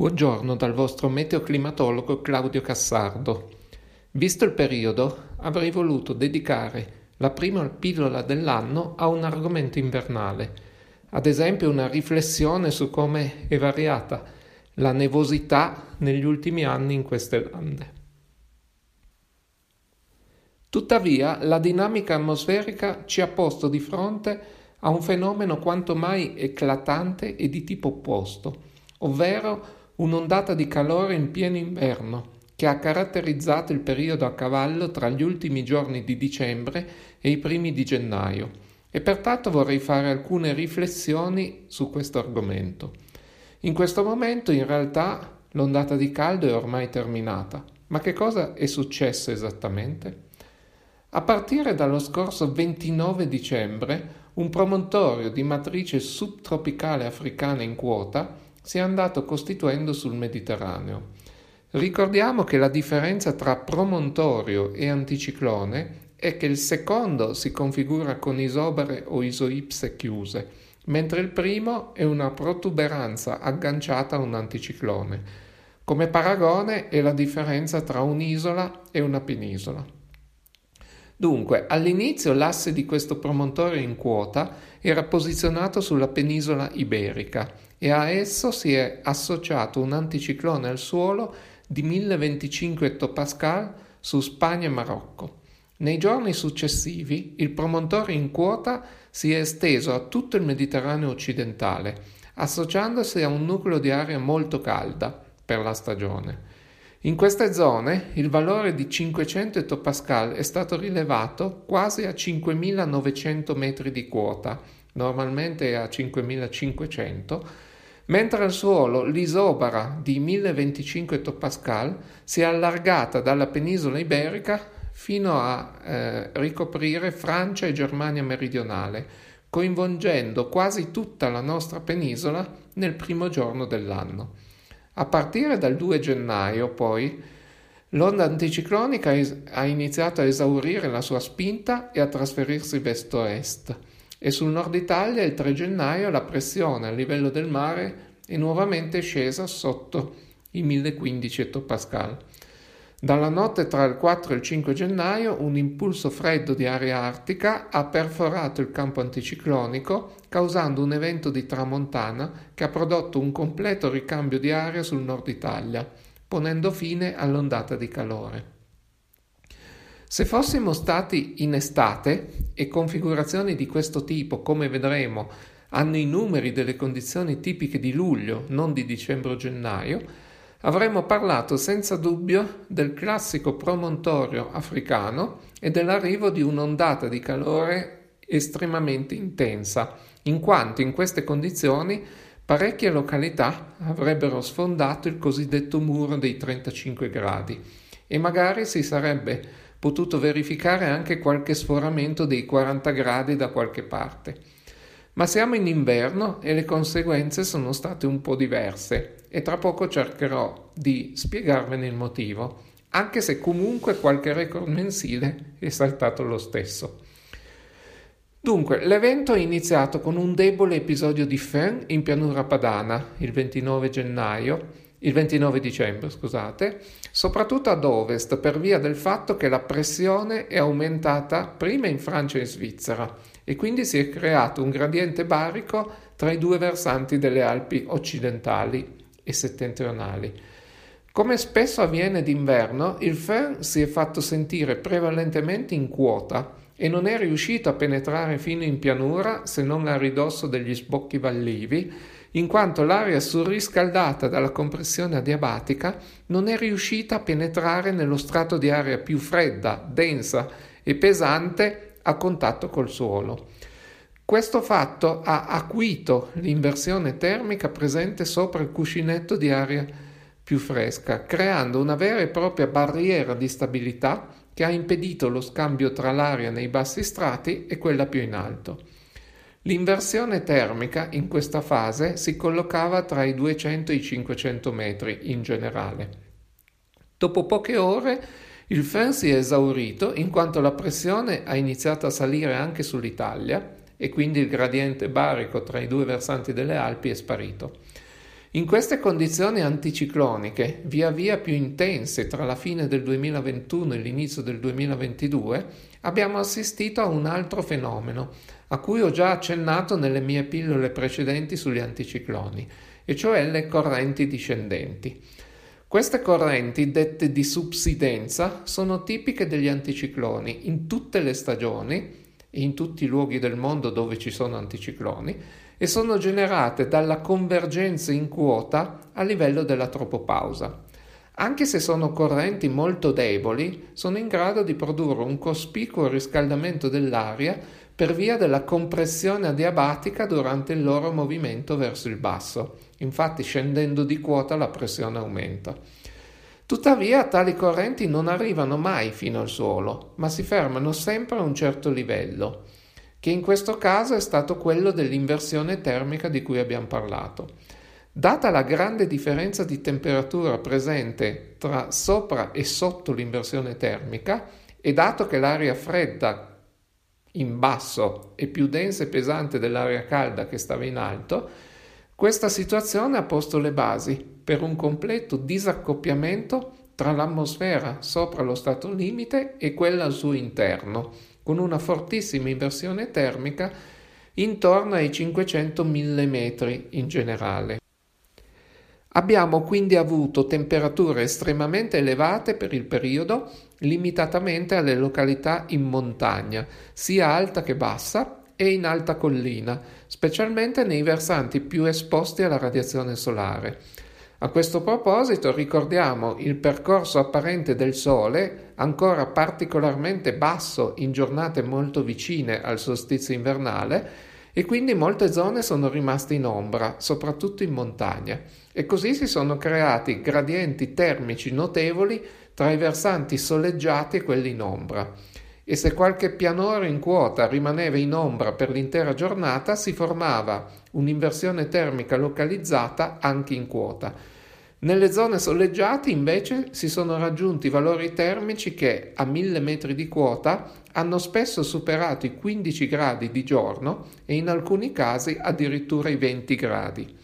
Buongiorno dal vostro meteoclimatologo Claudio Cassardo. Visto il periodo, avrei voluto dedicare la prima pillola dell'anno a un argomento invernale, ad esempio una riflessione su come è variata la nevosità negli ultimi anni in queste lande. Tuttavia, la dinamica atmosferica ci ha posto di fronte a un fenomeno quanto mai eclatante e di tipo opposto, ovvero un'ondata di calore in pieno inverno che ha caratterizzato il periodo a cavallo tra gli ultimi giorni di dicembre e i primi di gennaio e pertanto vorrei fare alcune riflessioni su questo argomento. In questo momento in realtà l'ondata di caldo è ormai terminata, ma che cosa è successo esattamente? A partire dallo scorso 29 dicembre, un promontorio di matrice subtropicale africana in quota si è andato costituendo sul Mediterraneo. Ricordiamo che la differenza tra promontorio e anticiclone è che il secondo si configura con isobare o isoipse chiuse, mentre il primo è una protuberanza agganciata a un anticiclone. Come paragone è la differenza tra un'isola e una penisola. Dunque, all'inizio l'asse di questo promontorio in quota era posizionato sulla penisola iberica e a esso si è associato un anticiclone al suolo di 1025 ettopascal su Spagna e Marocco. Nei giorni successivi il promontorio in quota si è esteso a tutto il Mediterraneo occidentale, associandosi a un nucleo di aria molto calda per la stagione. In queste zone il valore di 500 ettopascal è stato rilevato quasi a 5900 metri di quota, normalmente a 5500, mentre al suolo l'isobara di 1025 ettopascal si è allargata dalla penisola iberica fino a eh, ricoprire Francia e Germania meridionale, coinvolgendo quasi tutta la nostra penisola nel primo giorno dell'anno. A partire dal 2 gennaio, poi, l'onda anticiclonica ha iniziato a esaurire la sua spinta e a trasferirsi verso est e sul nord Italia il 3 gennaio la pressione a livello del mare è nuovamente scesa sotto i 1015 ettopascal. Dalla notte tra il 4 e il 5 gennaio un impulso freddo di aria artica ha perforato il campo anticiclonico, causando un evento di tramontana che ha prodotto un completo ricambio di aria sul nord Italia, ponendo fine all'ondata di calore. Se fossimo stati in estate e configurazioni di questo tipo, come vedremo, hanno i numeri delle condizioni tipiche di luglio, non di dicembre o gennaio, avremmo parlato senza dubbio del classico promontorio africano e dell'arrivo di un'ondata di calore estremamente intensa, in quanto in queste condizioni parecchie località avrebbero sfondato il cosiddetto muro dei 35 gradi e magari si sarebbe potuto verificare anche qualche sforamento dei 40 gradi da qualche parte. Ma siamo in inverno e le conseguenze sono state un po' diverse e tra poco cercherò di spiegarvene il motivo, anche se comunque qualche record mensile è saltato lo stesso. Dunque, l'evento è iniziato con un debole episodio di Fen in pianura padana il 29 gennaio, il 29 dicembre, scusate, soprattutto ad ovest per via del fatto che la pressione è aumentata prima in Francia e in Svizzera e quindi si è creato un gradiente barico tra i due versanti delle Alpi occidentali e settentrionali. Come spesso avviene d'inverno, il Fern si è fatto sentire prevalentemente in quota e non è riuscito a penetrare fino in pianura se non a ridosso degli sbocchi vallivi, in quanto l'aria surriscaldata dalla compressione adiabatica non è riuscita a penetrare nello strato di aria più fredda, densa e pesante a contatto col suolo. Questo fatto ha acuito l'inversione termica presente sopra il cuscinetto di aria più fresca, creando una vera e propria barriera di stabilità che ha impedito lo scambio tra l'aria nei bassi strati e quella più in alto. L'inversione termica in questa fase si collocava tra i 200 e i 500 metri in generale. Dopo poche ore il FEN si è esaurito in quanto la pressione ha iniziato a salire anche sull'Italia e quindi il gradiente barico tra i due versanti delle Alpi è sparito. In queste condizioni anticicloniche, via via più intense tra la fine del 2021 e l'inizio del 2022, abbiamo assistito a un altro fenomeno, a cui ho già accennato nelle mie pillole precedenti sugli anticicloni, e cioè le correnti discendenti. Queste correnti, dette di subsidenza, sono tipiche degli anticicloni in tutte le stagioni e in tutti i luoghi del mondo dove ci sono anticicloni e sono generate dalla convergenza in quota a livello della tropopausa. Anche se sono correnti molto deboli, sono in grado di produrre un cospicuo riscaldamento dell'aria per via della compressione adiabatica durante il loro movimento verso il basso. Infatti, scendendo di quota, la pressione aumenta. Tuttavia, tali correnti non arrivano mai fino al suolo, ma si fermano sempre a un certo livello che in questo caso è stato quello dell'inversione termica di cui abbiamo parlato. Data la grande differenza di temperatura presente tra sopra e sotto l'inversione termica e dato che l'aria fredda in basso è più densa e pesante dell'aria calda che stava in alto, questa situazione ha posto le basi per un completo disaccoppiamento tra l'atmosfera sopra lo stato limite e quella al suo interno, con una fortissima inversione termica intorno ai 500 mm in generale. Abbiamo quindi avuto temperature estremamente elevate per il periodo, limitatamente alle località in montagna, sia alta che bassa e in alta collina, specialmente nei versanti più esposti alla radiazione solare. A questo proposito ricordiamo il percorso apparente del Sole, ancora particolarmente basso in giornate molto vicine al solstizio invernale, e quindi molte zone sono rimaste in ombra, soprattutto in montagna, e così si sono creati gradienti termici notevoli tra i versanti soleggiati e quelli in ombra. E se qualche pianoro in quota rimaneva in ombra per l'intera giornata, si formava un'inversione termica localizzata anche in quota, nelle zone soleggiate invece si sono raggiunti valori termici che a 1000 metri di quota hanno spesso superato i 15 gradi di giorno e in alcuni casi addirittura i 20 gradi.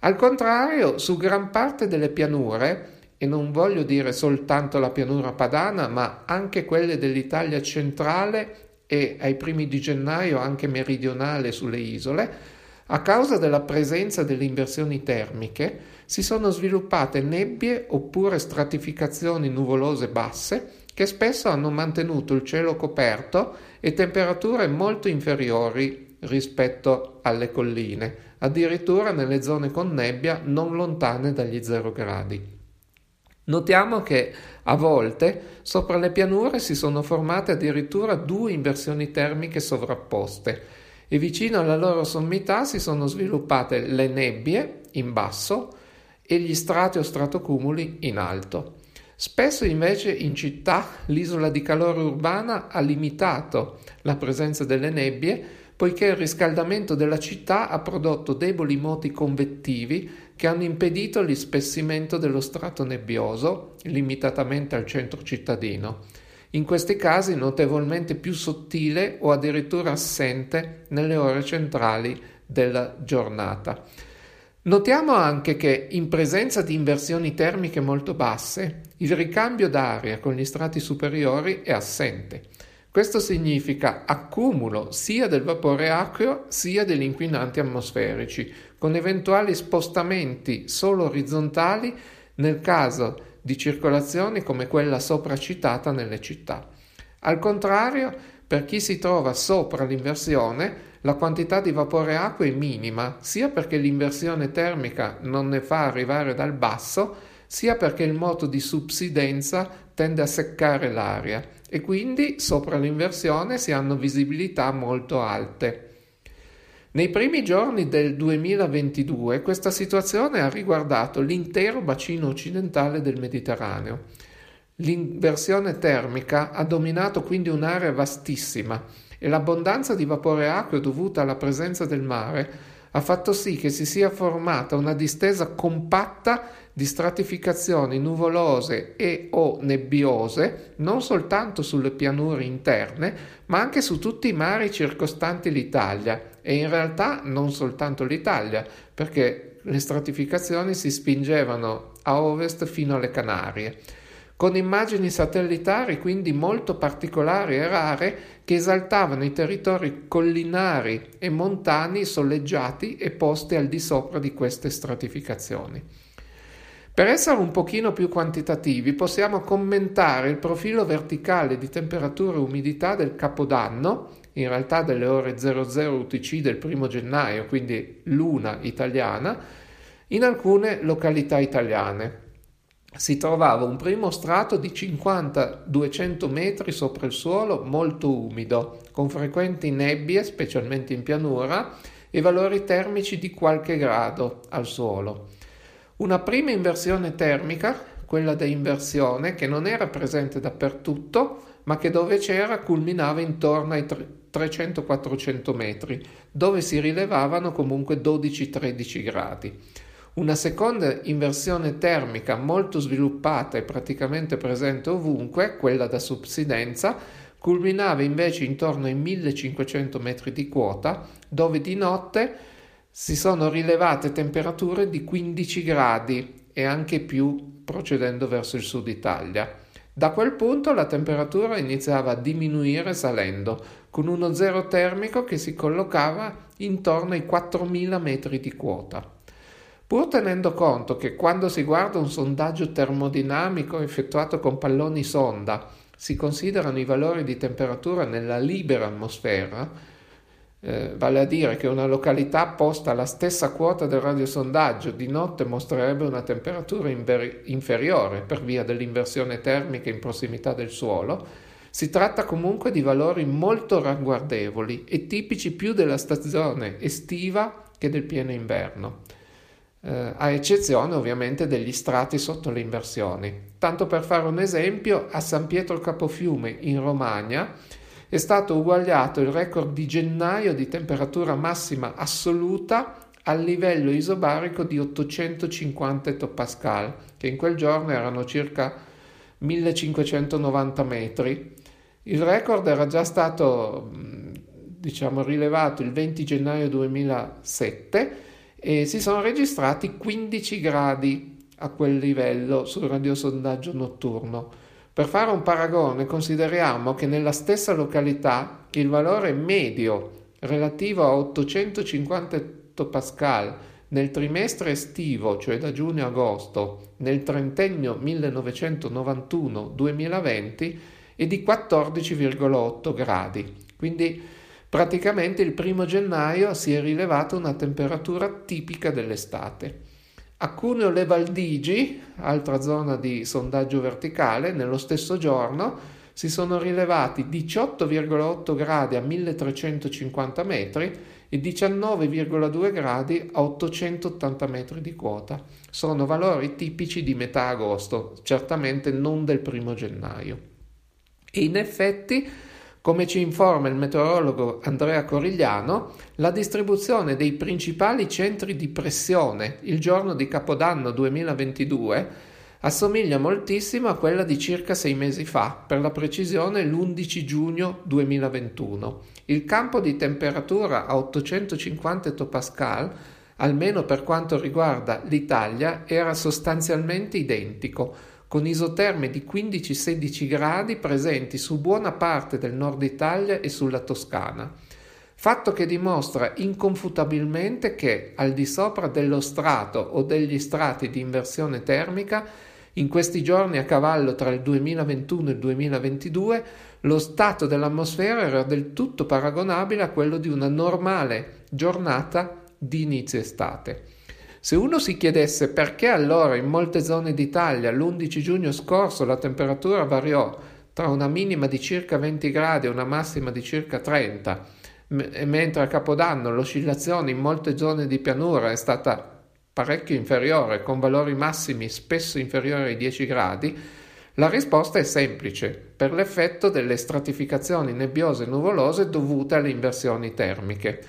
Al contrario, su gran parte delle pianure, e non voglio dire soltanto la pianura padana, ma anche quelle dell'Italia centrale e ai primi di gennaio anche meridionale sulle isole, a causa della presenza delle inversioni termiche, si sono sviluppate nebbie oppure stratificazioni nuvolose basse che spesso hanno mantenuto il cielo coperto e temperature molto inferiori rispetto alle colline, addirittura nelle zone con nebbia non lontane dagli zero gradi. Notiamo che a volte sopra le pianure si sono formate addirittura due inversioni termiche sovrapposte e vicino alla loro sommità si sono sviluppate le nebbie in basso e gli strati o stratocumuli in alto. Spesso invece in città l'isola di calore urbana ha limitato la presenza delle nebbie poiché il riscaldamento della città ha prodotto deboli moti convettivi che hanno impedito l'ispessimento dello strato nebbioso limitatamente al centro cittadino. In questi casi notevolmente più sottile o addirittura assente nelle ore centrali della giornata. Notiamo anche che in presenza di inversioni termiche molto basse, il ricambio d'aria con gli strati superiori è assente. Questo significa accumulo sia del vapore acqueo sia degli inquinanti atmosferici, con eventuali spostamenti solo orizzontali nel caso di circolazioni come quella sopra citata nelle città. Al contrario, per chi si trova sopra l'inversione, la quantità di vapore acqua è minima, sia perché l'inversione termica non ne fa arrivare dal basso, sia perché il moto di subsidenza tende a seccare l'aria e quindi sopra l'inversione si hanno visibilità molto alte. Nei primi giorni del 2022 questa situazione ha riguardato l'intero bacino occidentale del Mediterraneo. L'inversione termica ha dominato quindi un'area vastissima e l'abbondanza di vapore acqueo dovuta alla presenza del mare ha fatto sì che si sia formata una distesa compatta di stratificazioni nuvolose e o nebbiose non soltanto sulle pianure interne, ma anche su tutti i mari circostanti l'Italia e in realtà non soltanto l'Italia, perché le stratificazioni si spingevano a ovest fino alle Canarie, con immagini satellitari quindi molto particolari e rare che esaltavano i territori collinari e montani soleggiati e posti al di sopra di queste stratificazioni. Per essere un pochino più quantitativi possiamo commentare il profilo verticale di temperatura e umidità del capodanno, in realtà delle ore 00 UTC del primo gennaio, quindi luna italiana, in alcune località italiane. Si trovava un primo strato di 50-200 metri sopra il suolo molto umido, con frequenti nebbie, specialmente in pianura, e valori termici di qualche grado al suolo. Una prima inversione termica, quella da inversione, che non era presente dappertutto, ma che dove c'era culminava intorno ai 300-400 metri, dove si rilevavano comunque 12-13 gradi. Una seconda inversione termica molto sviluppata e praticamente presente ovunque, quella da subsidenza, culminava invece intorno ai 1500 metri di quota, dove di notte si sono rilevate temperature di 15 gradi e anche più procedendo verso il sud Italia. Da quel punto la temperatura iniziava a diminuire salendo, con uno zero termico che si collocava intorno ai 4000 metri di quota. Pur tenendo conto che quando si guarda un sondaggio termodinamico effettuato con palloni sonda si considerano i valori di temperatura nella libera atmosfera, eh, vale a dire che una località posta alla stessa quota del radiosondaggio di notte mostrerebbe una temperatura inver- inferiore per via dell'inversione termica in prossimità del suolo, si tratta comunque di valori molto ragguardevoli e tipici più della stagione estiva che del pieno inverno. Eh, a eccezione ovviamente degli strati sotto le inversioni. Tanto per fare un esempio, a San Pietro Capofiume in Romagna è stato uguagliato il record di gennaio di temperatura massima assoluta al livello isobarico di 850 ettopascal, che in quel giorno erano circa 1590 metri. Il record era già stato diciamo, rilevato il 20 gennaio 2007 e si sono registrati 15 gradi a quel livello sul radiosondaggio notturno. Per fare un paragone, consideriamo che nella stessa località il valore medio relativo a 850 Pascal nel trimestre estivo, cioè da giugno a agosto, nel trentennio 1991-2020, è di 14,8 gradi. Quindi praticamente il primo gennaio si è rilevata una temperatura tipica dell'estate. A Cuneo Le Valdigi, altra zona di sondaggio verticale, nello stesso giorno si sono rilevati 18,8 gradi a 1350 metri e 19,2 gradi a 880 metri di quota. Sono valori tipici di metà agosto, certamente non del primo gennaio. E in effetti come ci informa il meteorologo Andrea Corigliano, la distribuzione dei principali centri di pressione il giorno di Capodanno 2022 assomiglia moltissimo a quella di circa sei mesi fa, per la precisione l'11 giugno 2021. Il campo di temperatura a 850 ettopascal, almeno per quanto riguarda l'Italia, era sostanzialmente identico, con isoterme di 15-16 gradi presenti su buona parte del nord Italia e sulla Toscana. Fatto che dimostra inconfutabilmente che, al di sopra dello strato o degli strati di inversione termica, in questi giorni a cavallo tra il 2021 e il 2022, lo stato dell'atmosfera era del tutto paragonabile a quello di una normale giornata di inizio estate. Se uno si chiedesse perché allora in molte zone d'Italia l'11 giugno scorso la temperatura variò tra una minima di circa 20 gradi e una massima di circa 30, m- mentre a Capodanno l'oscillazione in molte zone di pianura è stata parecchio inferiore, con valori massimi spesso inferiori ai 10 gradi, la risposta è semplice, per l'effetto delle stratificazioni nebbiose e nuvolose dovute alle inversioni termiche.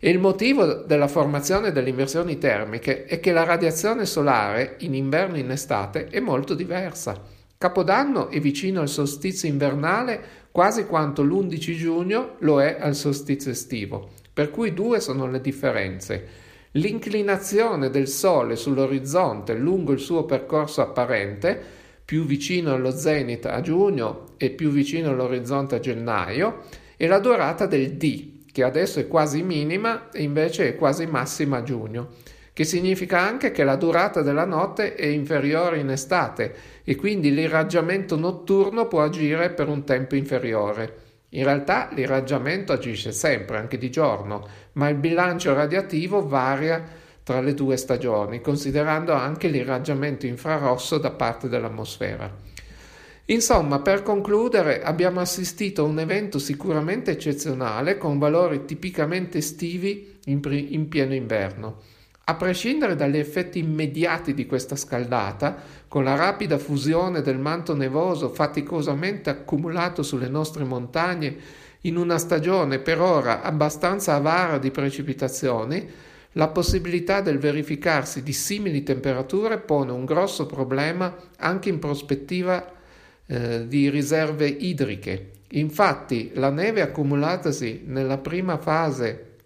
E il motivo della formazione delle inversioni termiche è che la radiazione solare in inverno e in estate è molto diversa. Capodanno è vicino al solstizio invernale quasi quanto l'11 giugno lo è al solstizio estivo, per cui due sono le differenze. L'inclinazione del Sole sull'orizzonte lungo il suo percorso apparente, più vicino allo zenit a giugno e più vicino all'orizzonte a gennaio, e la durata del D, che adesso è quasi minima e invece è quasi massima a giugno, che significa anche che la durata della notte è inferiore in estate e quindi l'irraggiamento notturno può agire per un tempo inferiore. In realtà l'irraggiamento agisce sempre, anche di giorno, ma il bilancio radiativo varia tra le due stagioni, considerando anche l'irraggiamento infrarosso da parte dell'atmosfera. Insomma, per concludere, abbiamo assistito a un evento sicuramente eccezionale con valori tipicamente estivi in, pri- in pieno inverno. A prescindere dagli effetti immediati di questa scaldata, con la rapida fusione del manto nevoso faticosamente accumulato sulle nostre montagne in una stagione per ora abbastanza avara di precipitazioni, la possibilità del verificarsi di simili temperature pone un grosso problema anche in prospettiva eh, di riserve idriche. Infatti, la neve accumulatasi nella prima fase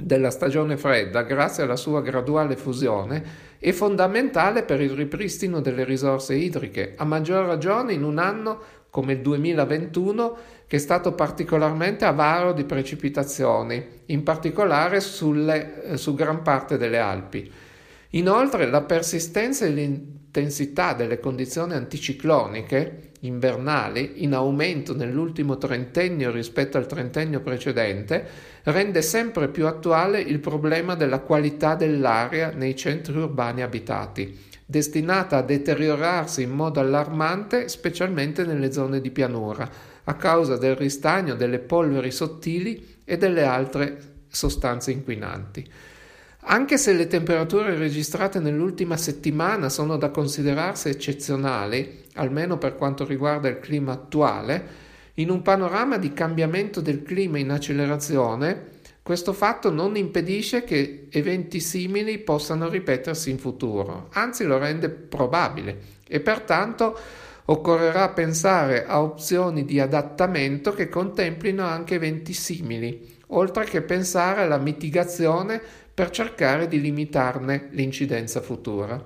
della stagione fredda, grazie alla sua graduale fusione, è fondamentale per il ripristino delle risorse idriche, a maggior ragione in un anno come il 2021 che è stato particolarmente avaro di precipitazioni, in particolare sulle, eh, su gran parte delle Alpi. Inoltre la persistenza e l'intensità delle condizioni anticicloniche invernali, in aumento nell'ultimo trentennio rispetto al trentennio precedente, rende sempre più attuale il problema della qualità dell'aria nei centri urbani abitati, destinata a deteriorarsi in modo allarmante specialmente nelle zone di pianura, a causa del ristagno delle polveri sottili e delle altre sostanze inquinanti. Anche se le temperature registrate nell'ultima settimana sono da considerarsi eccezionali, almeno per quanto riguarda il clima attuale, in un panorama di cambiamento del clima in accelerazione, questo fatto non impedisce che eventi simili possano ripetersi in futuro, anzi lo rende probabile e pertanto occorrerà pensare a opzioni di adattamento che contemplino anche eventi simili, oltre che pensare alla mitigazione per cercare di limitarne l'incidenza futura.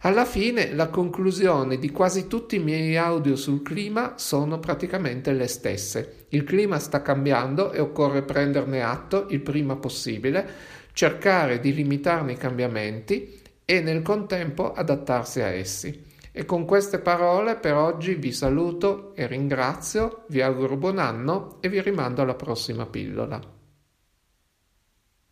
Alla fine la conclusione di quasi tutti i miei audio sul clima sono praticamente le stesse. Il clima sta cambiando e occorre prenderne atto il prima possibile, cercare di limitarne i cambiamenti e nel contempo adattarsi a essi. E con queste parole per oggi vi saluto e ringrazio, vi auguro buon anno e vi rimando alla prossima pillola.